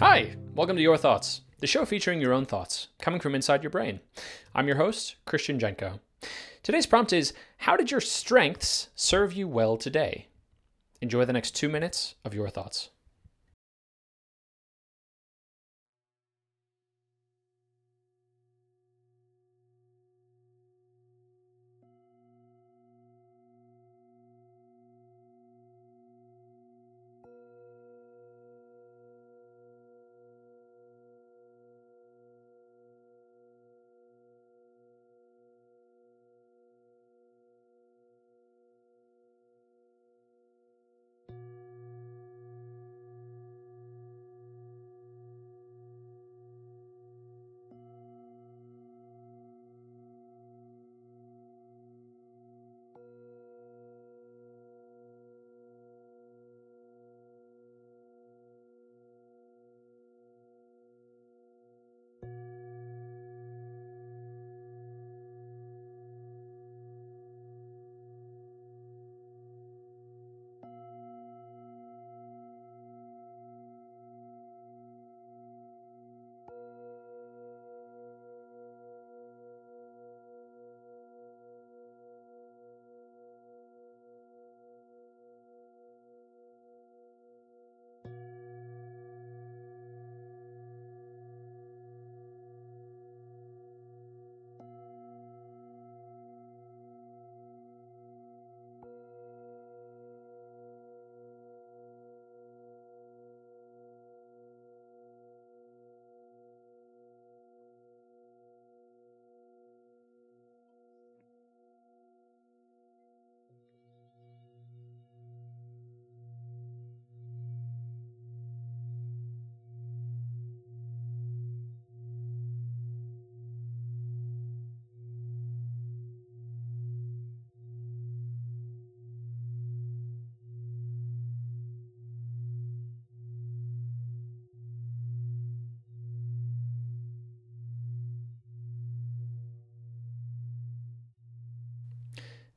Hi, welcome to Your Thoughts, the show featuring your own thoughts, coming from inside your brain. I'm your host, Christian Jenko. Today's prompt is How did your strengths serve you well today? Enjoy the next two minutes of your thoughts.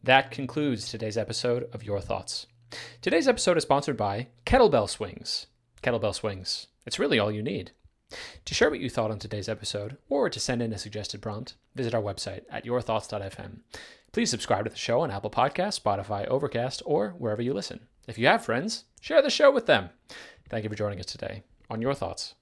That concludes today's episode of Your Thoughts. Today's episode is sponsored by Kettlebell Swings. Kettlebell Swings. It's really all you need. To share what you thought on today's episode, or to send in a suggested prompt, visit our website at yourthoughts.fm. Please subscribe to the show on Apple Podcasts, Spotify, Overcast, or wherever you listen. If you have friends, share the show with them. Thank you for joining us today on Your Thoughts.